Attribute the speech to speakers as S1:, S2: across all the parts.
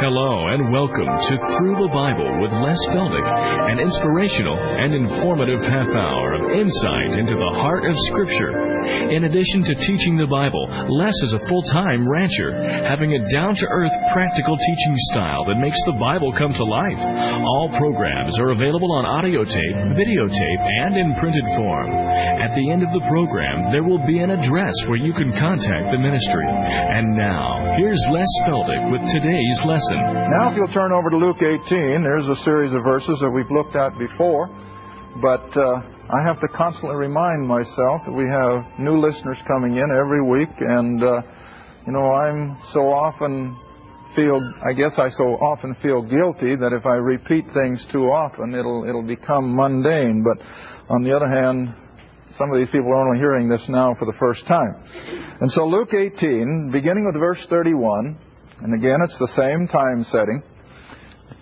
S1: Hello and welcome to Through the Bible with Les Feldick, an inspirational and informative half hour of insight into the heart of Scripture. In addition to teaching the Bible, Les is a full-time rancher, having a down-to-earth practical teaching style that makes the Bible come to life. All programs are available on audio tape, videotape, and in printed form. At the end of the program, there will be an address where you can contact the ministry. And now, here's Les Feldick with today's lesson.
S2: Now, if you'll turn over to Luke 18, there's a series of verses that we've looked at before, but uh, I have to constantly remind myself that we have new listeners coming in every week, and uh, you know, I'm so often feel, I guess I so often feel guilty that if I repeat things too often, it'll it'll become mundane. But on the other hand, some of these people are only hearing this now for the first time. And so Luke 18, beginning with verse 31, and again it's the same time setting.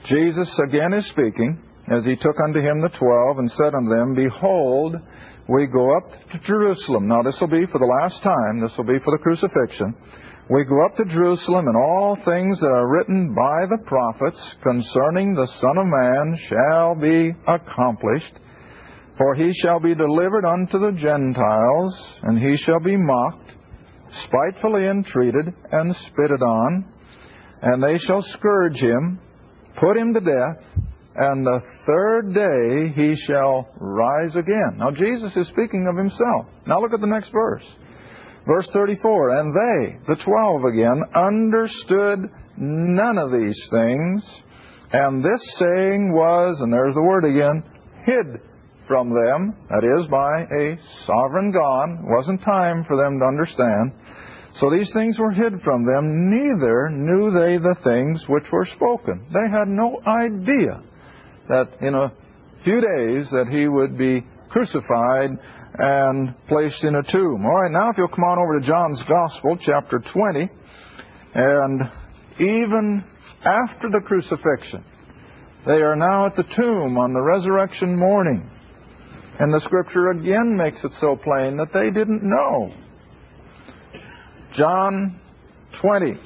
S2: Jesus again is speaking as he took unto him the twelve and said unto them, Behold, we go up to Jerusalem. Now this will be for the last time. This will be for the crucifixion. We go up to Jerusalem, and all things that are written by the prophets concerning the Son of Man shall be accomplished. For he shall be delivered unto the Gentiles, and he shall be mocked, spitefully entreated, and spitted on. And they shall scourge him, put him to death, and the third day he shall rise again. Now, Jesus is speaking of himself. Now, look at the next verse. Verse 34 And they, the twelve again, understood none of these things, and this saying was, and there's the word again, hid from them, that is, by a sovereign God. Wasn't time for them to understand. So these things were hid from them, neither knew they the things which were spoken. They had no idea that in a few days that he would be crucified and placed in a tomb. All right, now if you'll come on over to John's Gospel, chapter 20, and even after the crucifixion, they are now at the tomb on the resurrection morning. And the scripture again makes it so plain that they didn't know. John 20.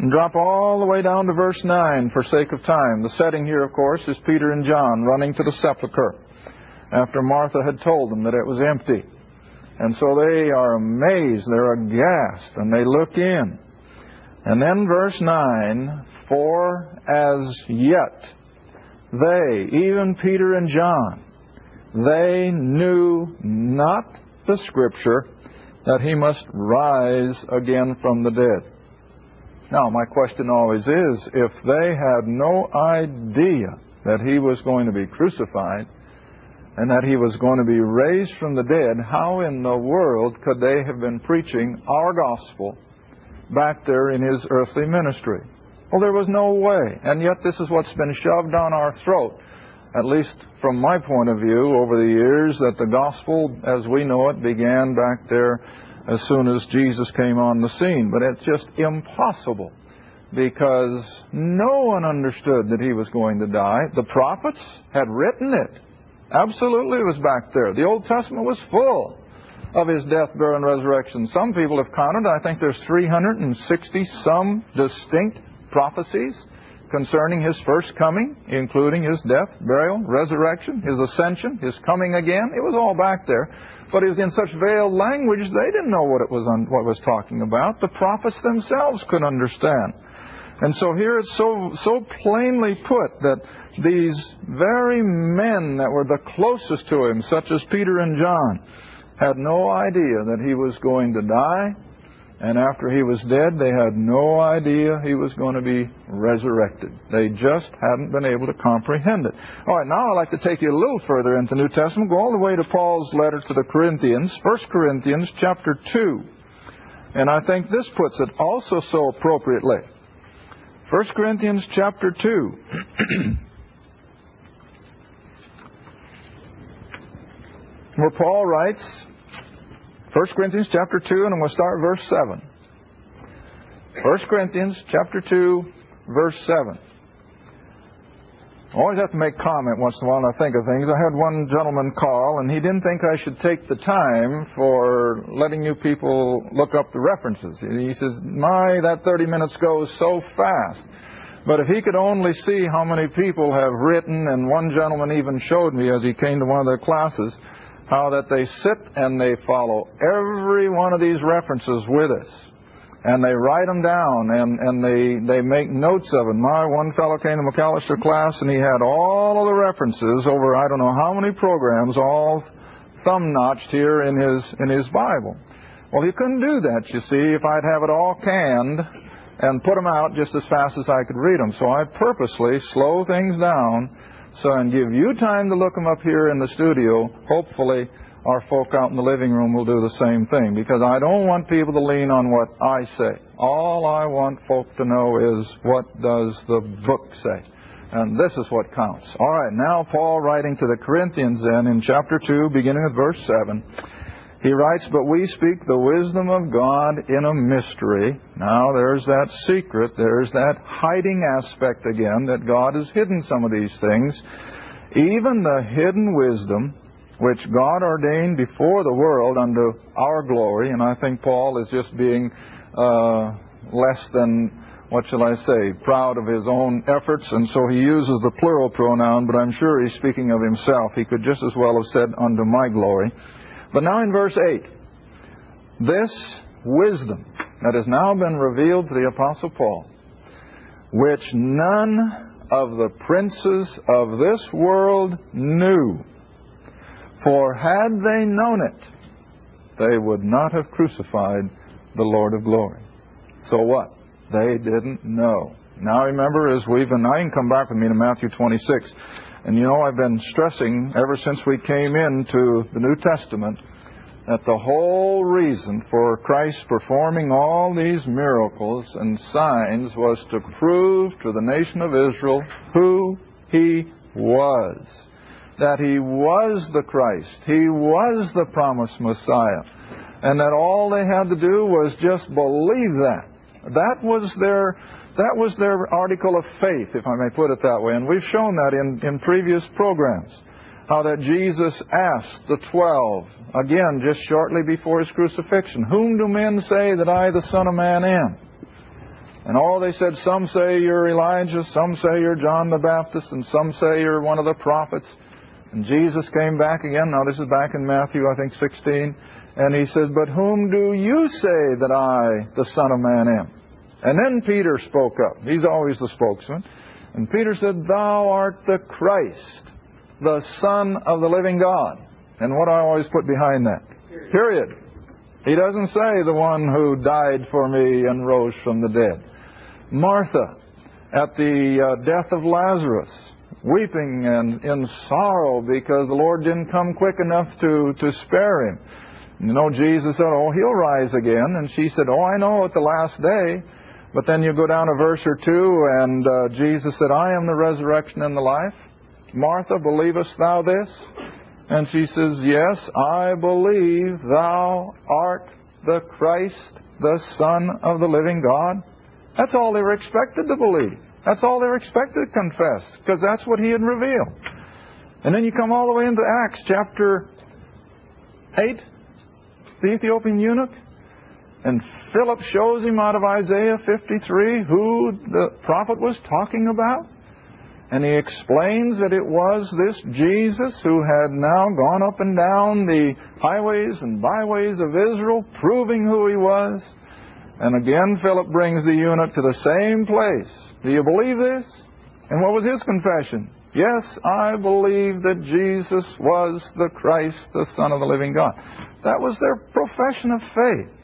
S2: And drop all the way down to verse 9 for sake of time. The setting here, of course, is Peter and John running to the sepulchre after Martha had told them that it was empty. And so they are amazed, they're aghast, and they look in. And then verse 9, for as yet they, even Peter and John, they knew not the scripture that he must rise again from the dead. Now, my question always is if they had no idea that he was going to be crucified and that he was going to be raised from the dead, how in the world could they have been preaching our gospel back there in his earthly ministry? Well, there was no way. And yet, this is what's been shoved down our throat, at least from my point of view over the years, that the gospel as we know it began back there as soon as Jesus came on the scene. But it's just impossible because no one understood that he was going to die. The prophets had written it. Absolutely, it was back there. The Old Testament was full of his death, burial, and resurrection. Some people have counted, I think there's 360 some distinct prophecies concerning his first coming, including his death, burial, resurrection, his ascension, his coming again. It was all back there. But it was in such veiled language, they didn't know what it was what it was talking about. The prophets themselves could understand. And so here it's so, so plainly put that these very men that were the closest to him, such as Peter and John, had no idea that he was going to die and after he was dead, they had no idea he was going to be resurrected. They just hadn't been able to comprehend it. All right, now I'd like to take you a little further into the New Testament. Go all the way to Paul's letter to the Corinthians, 1 Corinthians chapter 2. And I think this puts it also so appropriately. 1 Corinthians chapter 2. where Paul writes, 1 Corinthians chapter 2, and I'm going to start verse 7. 1 Corinthians chapter 2, verse 7. I always have to make comment once in a while when I think of things. I had one gentleman call, and he didn't think I should take the time for letting you people look up the references. He says, My, that 30 minutes goes so fast. But if he could only see how many people have written, and one gentleman even showed me as he came to one of their classes, how that they sit and they follow every one of these references with us. And they write them down and, and they, they make notes of them. My one fellow came to McAlester class and he had all of the references over I don't know how many programs all thumb notched here in his in his Bible. Well, he couldn't do that, you see, if I'd have it all canned and put them out just as fast as I could read them. So I purposely slow things down so, and give you time to look them up here in the studio. Hopefully, our folk out in the living room will do the same thing because I don't want people to lean on what I say. All I want folk to know is what does the book say. And this is what counts. All right, now Paul writing to the Corinthians then in chapter 2, beginning with verse 7. He writes, But we speak the wisdom of God in a mystery. Now there's that secret, there's that hiding aspect again, that God has hidden some of these things. Even the hidden wisdom which God ordained before the world unto our glory, and I think Paul is just being uh, less than, what shall I say, proud of his own efforts, and so he uses the plural pronoun, but I'm sure he's speaking of himself. He could just as well have said, unto my glory. But now in verse 8, this wisdom that has now been revealed to the Apostle Paul, which none of the princes of this world knew, for had they known it, they would not have crucified the Lord of glory. So what? They didn't know. Now remember, as we've, and I can come back with me to Matthew 26. And you know, I've been stressing ever since we came into the New Testament that the whole reason for Christ performing all these miracles and signs was to prove to the nation of Israel who he was. That he was the Christ. He was the promised Messiah. And that all they had to do was just believe that. That was their that was their article of faith, if I may put it that way. And we've shown that in, in previous programs. How that Jesus asked the twelve, again, just shortly before his crucifixion, Whom do men say that I, the Son of Man, am? And all they said, some say you're Elijah, some say you're John the Baptist, and some say you're one of the prophets. And Jesus came back again. Now, this is back in Matthew, I think, 16. And he said, But whom do you say that I, the Son of Man, am? And then Peter spoke up. He's always the spokesman. And Peter said, Thou art the Christ, the Son of the living God. And what I always put behind that? Period. He doesn't say the one who died for me and rose from the dead. Martha, at the uh, death of Lazarus, weeping and in sorrow because the Lord didn't come quick enough to, to spare him. You know, Jesus said, Oh, he'll rise again. And she said, Oh, I know at the last day. But then you go down a verse or two, and uh, Jesus said, I am the resurrection and the life. Martha, believest thou this? And she says, Yes, I believe thou art the Christ, the Son of the living God. That's all they were expected to believe. That's all they were expected to confess, because that's what he had revealed. And then you come all the way into Acts chapter 8, the Ethiopian eunuch. And Philip shows him out of Isaiah 53 who the prophet was talking about. And he explains that it was this Jesus who had now gone up and down the highways and byways of Israel, proving who he was. And again, Philip brings the eunuch to the same place. Do you believe this? And what was his confession? Yes, I believe that Jesus was the Christ, the Son of the living God. That was their profession of faith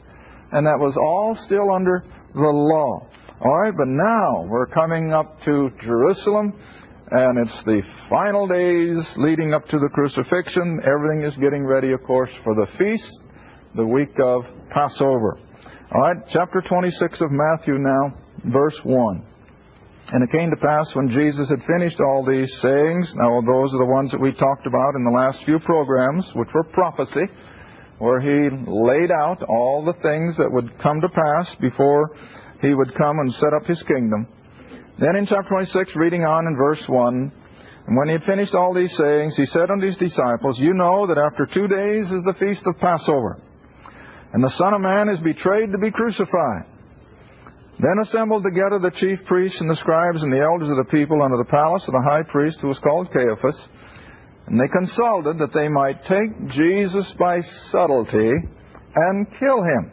S2: and that was all still under the law. All right, but now we're coming up to Jerusalem, and it's the final days leading up to the crucifixion. Everything is getting ready, of course, for the feast, the week of Passover. All right, chapter 26 of Matthew now, verse 1. And it came to pass when Jesus had finished all these sayings, now those are the ones that we talked about in the last few programs, which were prophecy, where he laid out all the things that would come to pass before he would come and set up his kingdom. Then in chapter 26, reading on in verse 1, and when he had finished all these sayings, he said unto his disciples, You know that after two days is the feast of Passover, and the Son of Man is betrayed to be crucified. Then assembled together the chief priests and the scribes and the elders of the people under the palace of the high priest who was called Caiaphas. And they consulted that they might take Jesus by subtlety and kill him.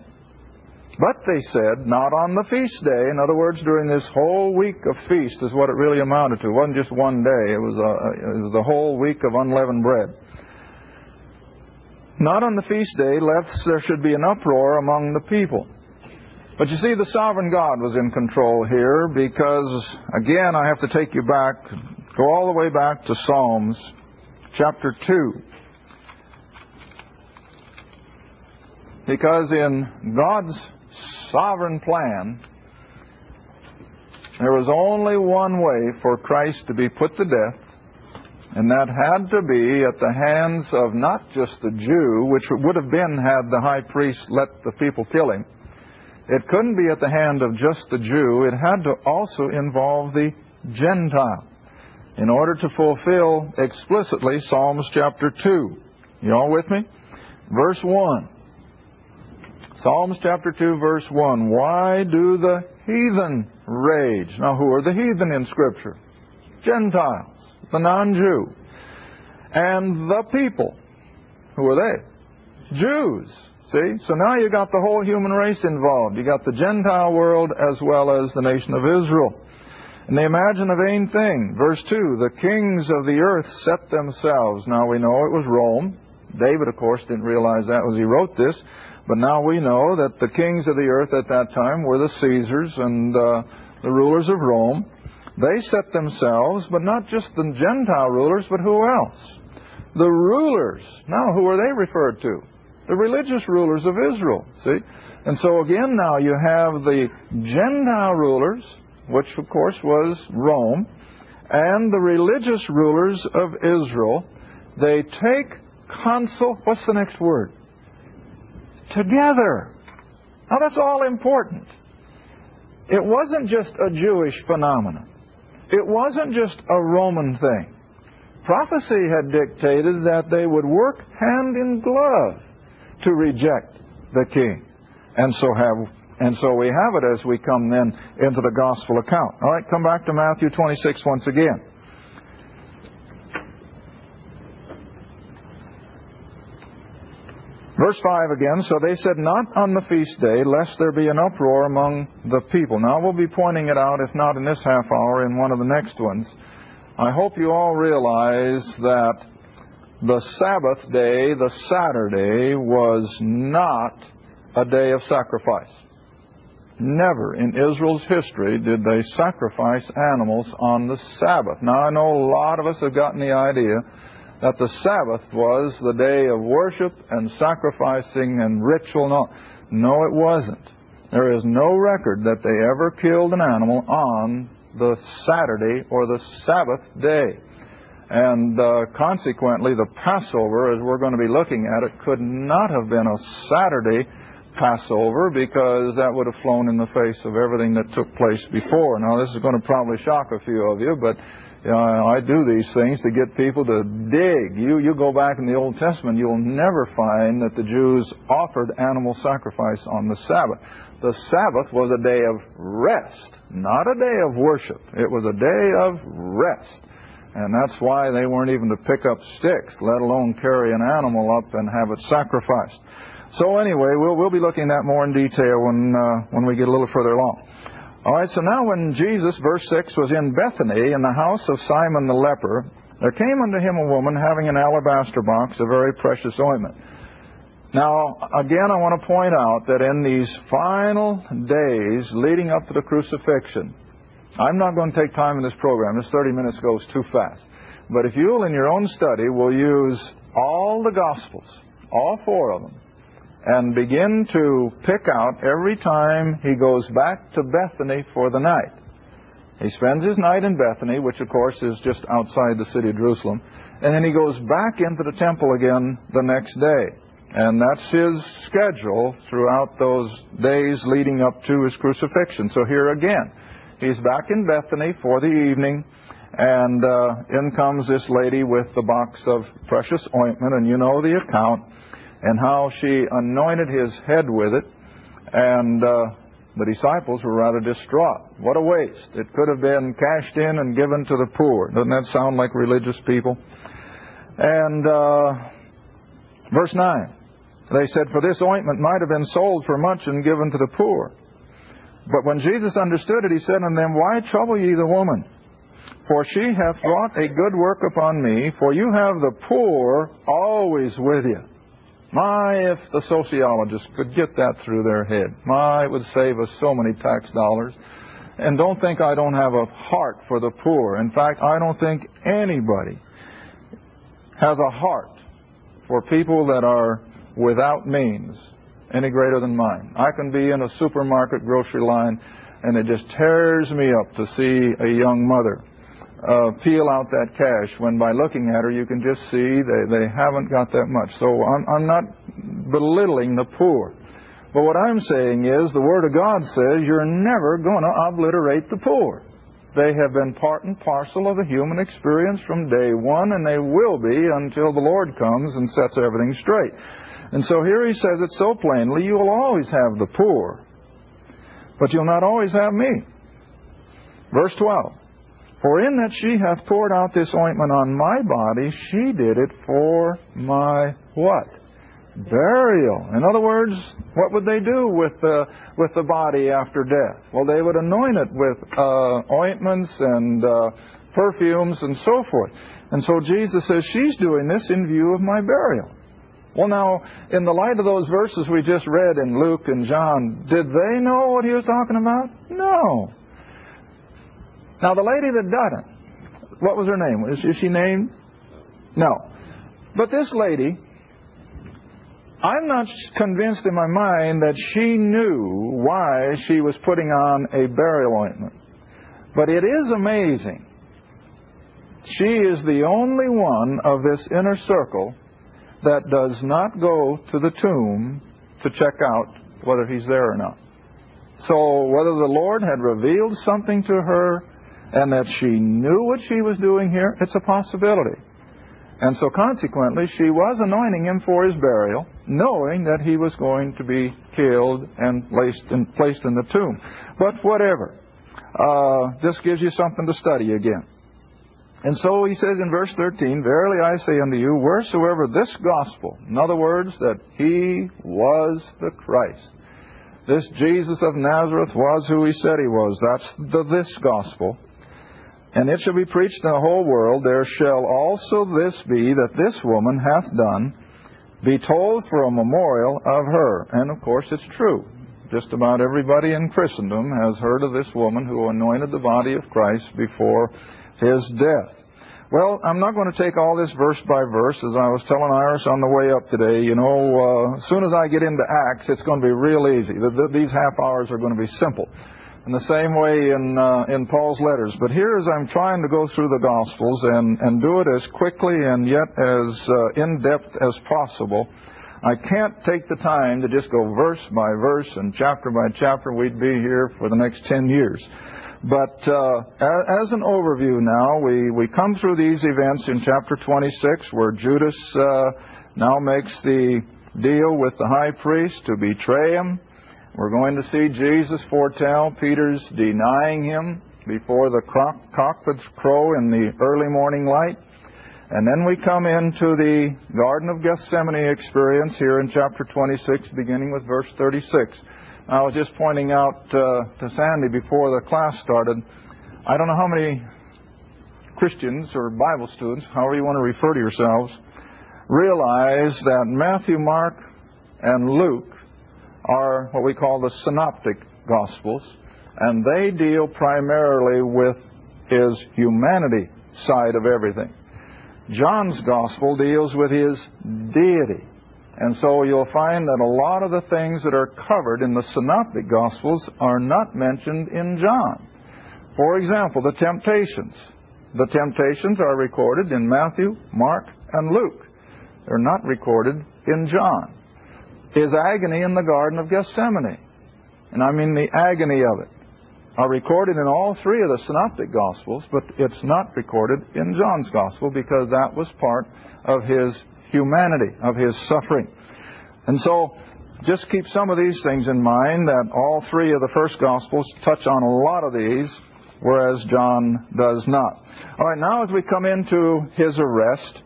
S2: But they said, not on the feast day. In other words, during this whole week of feast is what it really amounted to. It wasn't just one day. It was, a, it was the whole week of unleavened bread. Not on the feast day, lest there should be an uproar among the people. But you see, the sovereign God was in control here because, again, I have to take you back, go all the way back to Psalms chapter 2. Because in God's sovereign plan, there was only one way for Christ to be put to death, and that had to be at the hands of not just the Jew, which would have been had the high priest let the people kill him, it couldn't be at the hand of just the Jew. It had to also involve the Gentile in order to fulfill explicitly Psalms chapter 2. You all with me? Verse 1. Psalms chapter 2, verse 1. Why do the heathen rage? Now, who are the heathen in Scripture? Gentiles, the non Jew. And the people. Who are they? Jews. See? So now you got the whole human race involved. You got the Gentile world as well as the nation of Israel. And they imagine a vain thing. Verse 2 The kings of the earth set themselves. Now we know it was Rome. David, of course, didn't realize that as he wrote this. But now we know that the kings of the earth at that time were the Caesars and uh, the rulers of Rome. They set themselves, but not just the Gentile rulers, but who else? The rulers. Now, who are they referred to? the religious rulers of Israel. See? And so again now you have the Gentile rulers, which of course was Rome, and the religious rulers of Israel. They take counsel, what's the next word? Together. Now that's all important. It wasn't just a Jewish phenomenon. It wasn't just a Roman thing. Prophecy had dictated that they would work hand in glove to reject the king. And so have and so we have it as we come then into the gospel account. All right, come back to Matthew 26 once again. Verse 5 again, so they said, Not on the feast day, lest there be an uproar among the people. Now we'll be pointing it out, if not in this half hour, in one of the next ones. I hope you all realize that the Sabbath day, the Saturday, was not a day of sacrifice. Never in Israel's history did they sacrifice animals on the Sabbath. Now, I know a lot of us have gotten the idea that the Sabbath was the day of worship and sacrificing and ritual. No, no it wasn't. There is no record that they ever killed an animal on the Saturday or the Sabbath day. And uh, consequently, the Passover, as we're going to be looking at it, could not have been a Saturday Passover because that would have flown in the face of everything that took place before. Now, this is going to probably shock a few of you, but I do these things to get people to dig. You, you go back in the Old Testament, you'll never find that the Jews offered animal sacrifice on the Sabbath. The Sabbath was a day of rest, not a day of worship. It was a day of rest. And that's why they weren't even to pick up sticks, let alone carry an animal up and have it sacrificed. So anyway, we'll, we'll be looking at that more in detail when, uh, when we get a little further along. All right, so now when Jesus, verse 6, was in Bethany in the house of Simon the leper, there came unto him a woman having an alabaster box of very precious ointment. Now, again, I want to point out that in these final days leading up to the crucifixion, I'm not going to take time in this program. This 30 minutes goes too fast. But if you'll, in your own study, will use all the Gospels, all four of them, and begin to pick out every time he goes back to Bethany for the night. He spends his night in Bethany, which of course is just outside the city of Jerusalem, and then he goes back into the temple again the next day. And that's his schedule throughout those days leading up to his crucifixion. So here again, he's back in Bethany for the evening, and uh, in comes this lady with the box of precious ointment, and you know the account, and how she anointed his head with it, and uh, the disciples were rather distraught. What a waste. It could have been cashed in and given to the poor. Doesn't that sound like religious people? And uh, verse 9, they said, For this ointment might have been sold for much and given to the poor. But when Jesus understood it, he said unto them, Why trouble ye the woman? For she hath wrought a good work upon me, for you have the poor always with you. My, if the sociologists could get that through their head. My, it would save us so many tax dollars. And don't think I don't have a heart for the poor. In fact, I don't think anybody has a heart for people that are without means any greater than mine. I can be in a supermarket grocery line and it just tears me up to see a young mother uh, peel out that cash when by looking at her you can just see they, they haven't got that much. So I'm, I'm not belittling the poor. But what I'm saying is the Word of God says you're never going to obliterate the poor. They have been part and parcel of the human experience from day one, and they will be until the Lord comes and sets everything straight. And so here he says it so plainly you will always have the poor, but you'll not always have me. Verse 12 For in that she hath poured out this ointment on my body, she did it for my what? Burial. In other words, what would they do with the, with the body after death? Well, they would anoint it with uh, ointments and uh, perfumes and so forth. And so Jesus says she's doing this in view of my burial. Well, now, in the light of those verses we just read in Luke and John, did they know what he was talking about? No. Now, the lady that done it, what was her name? Is, is she named? No. But this lady, I'm not convinced in my mind that she knew why she was putting on a burial ointment. But it is amazing. She is the only one of this inner circle that does not go to the tomb to check out whether he's there or not. So whether the Lord had revealed something to her and that she knew what she was doing here, it's a possibility. And so consequently, she was anointing him for his burial, knowing that he was going to be killed and placed in, placed in the tomb. But whatever. Uh, this gives you something to study again. And so he says in verse 13, Verily I say unto you, wheresoever this gospel, in other words, that he was the Christ, this Jesus of Nazareth was who he said he was. That's the this gospel. And it shall be preached in the whole world. There shall also this be that this woman hath done, be told for a memorial of her. And of course it's true. Just about everybody in Christendom has heard of this woman who anointed the body of Christ before his death. Well, I'm not going to take all this verse by verse, as I was telling Iris on the way up today. You know, uh, as soon as I get into Acts, it's going to be real easy. The, the, these half hours are going to be simple. In the same way in uh, in Paul's letters. But here, as I'm trying to go through the Gospels and and do it as quickly and yet as uh, in depth as possible, I can't take the time to just go verse by verse and chapter by chapter. We'd be here for the next ten years. But uh, as an overview now, we, we come through these events in chapter 26 where Judas uh, now makes the deal with the high priest to betray him. We're going to see Jesus foretell Peter's denying him before the cock, cock would crow in the early morning light. And then we come into the Garden of Gethsemane experience here in chapter 26, beginning with verse 36. I was just pointing out uh, to Sandy before the class started. I don't know how many Christians or Bible students, however you want to refer to yourselves, realize that Matthew, Mark, and Luke are what we call the synoptic gospels, and they deal primarily with his humanity side of everything. John's gospel deals with his deity. And so you'll find that a lot of the things that are covered in the Synoptic Gospels are not mentioned in John. For example, the temptations. The temptations are recorded in Matthew, Mark, and Luke. They're not recorded in John. His agony in the Garden of Gethsemane, and I mean the agony of it, are recorded in all three of the Synoptic Gospels, but it's not recorded in John's Gospel because that was part of his humanity, of his suffering. And so, just keep some of these things in mind that all three of the first Gospels touch on a lot of these, whereas John does not. All right, now as we come into his arrest,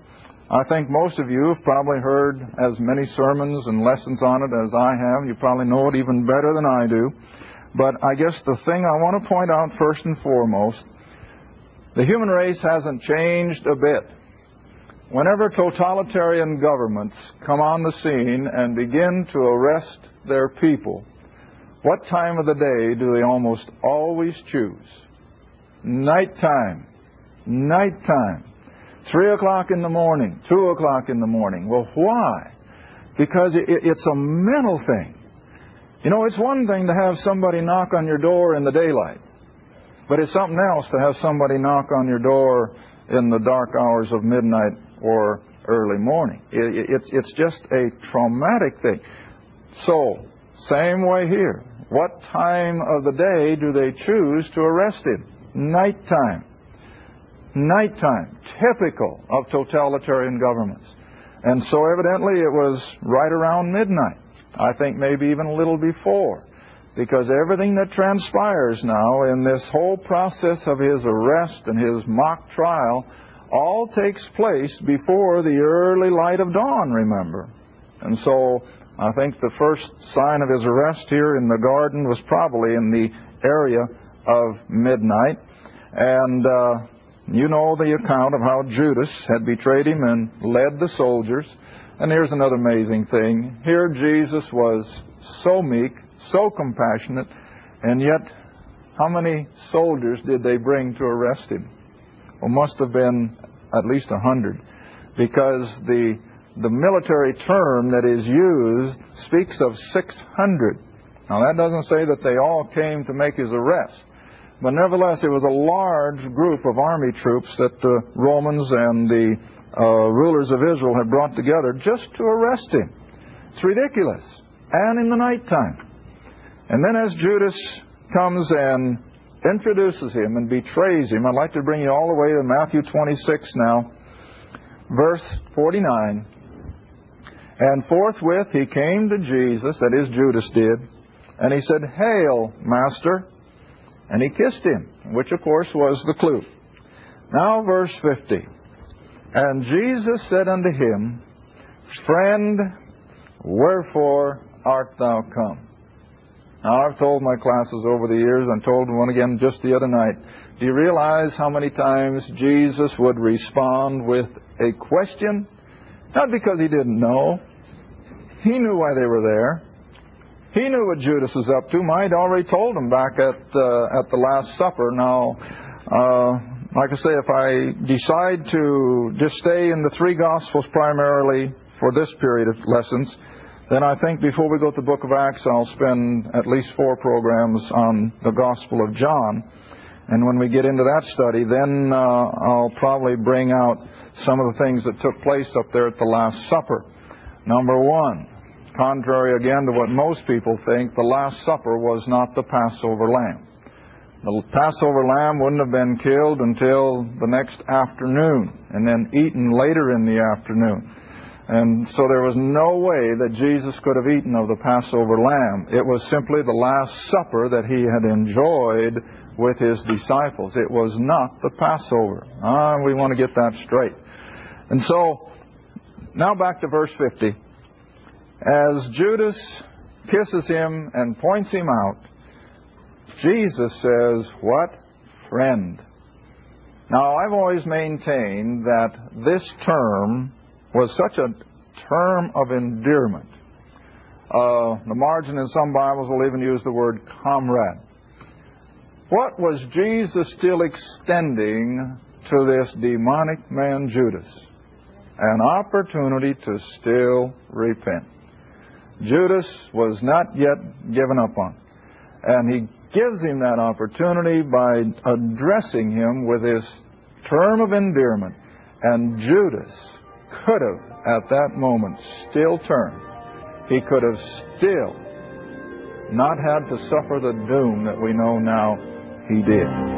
S2: I think most of you have probably heard as many sermons and lessons on it as I have. You probably know it even better than I do. But I guess the thing I want to point out first and foremost the human race hasn't changed a bit. Whenever totalitarian governments come on the scene and begin to arrest their people, what time of the day do they almost always choose? Nighttime. Nighttime. Three o'clock in the morning, two o'clock in the morning. Well, why? Because it, it's a mental thing. You know, it's one thing to have somebody knock on your door in the daylight, but it's something else to have somebody knock on your door in the dark hours of midnight or early morning. It, it's, it's just a traumatic thing. So, same way here. What time of the day do they choose to arrest him? Nighttime. Nighttime. Typical of totalitarian governments. And so evidently it was right around midnight. I think maybe even a little before. Because everything that transpires now in this whole process of his arrest and his mock trial all takes place before the early light of dawn, remember. And so I think the first sign of his arrest here in the garden was probably in the area of midnight. And uh, you know the account of how Judas had betrayed him and led the soldiers. And here's another amazing thing. Here Jesus was so meek, so compassionate, and yet how many soldiers did they bring to arrest him? Well, must have been at least a hundred, because the the military term that is used speaks of 600. Now that doesn't say that they all came to make his arrest, but nevertheless it was a large group of army troops that the Romans and the uh, rulers of Israel had brought together just to arrest him. It's ridiculous, and in the nighttime. And then as Judas comes and introduces him and betrays him. I'd like to bring you all the way to Matthew 26 now, verse 49. And forthwith he came to Jesus, that is, Judas did, and he said, Hail, Master! And he kissed him, which of course was the clue. Now, verse 50. And Jesus said unto him, Friend, wherefore art thou come? Now, I've told my classes over the years, and told one again just the other night. Do you realize how many times Jesus would respond with a question? Not because he didn't know. He knew why they were there. He knew what Judas was up to. Might already told him back at uh, at the Last Supper. Now, uh, like I say, if I decide to just stay in the three Gospels primarily for this period of lessons, then I think before we go to the book of Acts, I'll spend at least four programs on the Gospel of John. And when we get into that study, then uh, I'll probably bring out some of the things that took place up there at the Last Supper. Number one, contrary again to what most people think, the Last Supper was not the Passover lamb. The Passover lamb wouldn't have been killed until the next afternoon and then eaten later in the afternoon. And so there was no way that Jesus could have eaten of the Passover lamb. It was simply the Last Supper that he had enjoyed with his disciples. It was not the Passover. Ah, we want to get that straight. And so, now back to verse 50. As Judas kisses him and points him out, Jesus says, What? Friend. Now, I've always maintained that this term was such a term of endearment. Uh, the margin in some Bibles will even use the word comrade. What was Jesus still extending to this demonic man Judas? an opportunity to still repent. Judas was not yet given up on. And he gives him that opportunity by addressing him with his term of endearment. And Judas could have, at that moment, still turned. He could have still not had to suffer the doom that we know now he did.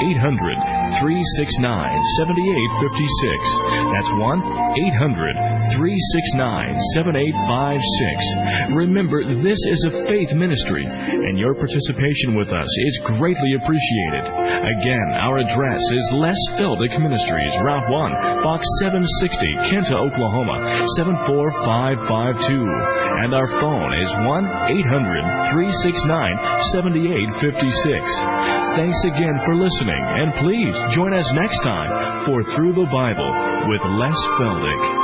S1: 800 369 7856. That's 1 800 369 7856. Remember, this is a faith ministry, and your participation with us is greatly appreciated. Again, our address is Les Feldick Ministries, Route 1, Box 760, Kinta, Oklahoma 74552. And our phone is 1 800 369 7856. Thanks again for listening, and please join us next time for Through the Bible with Les Feldick.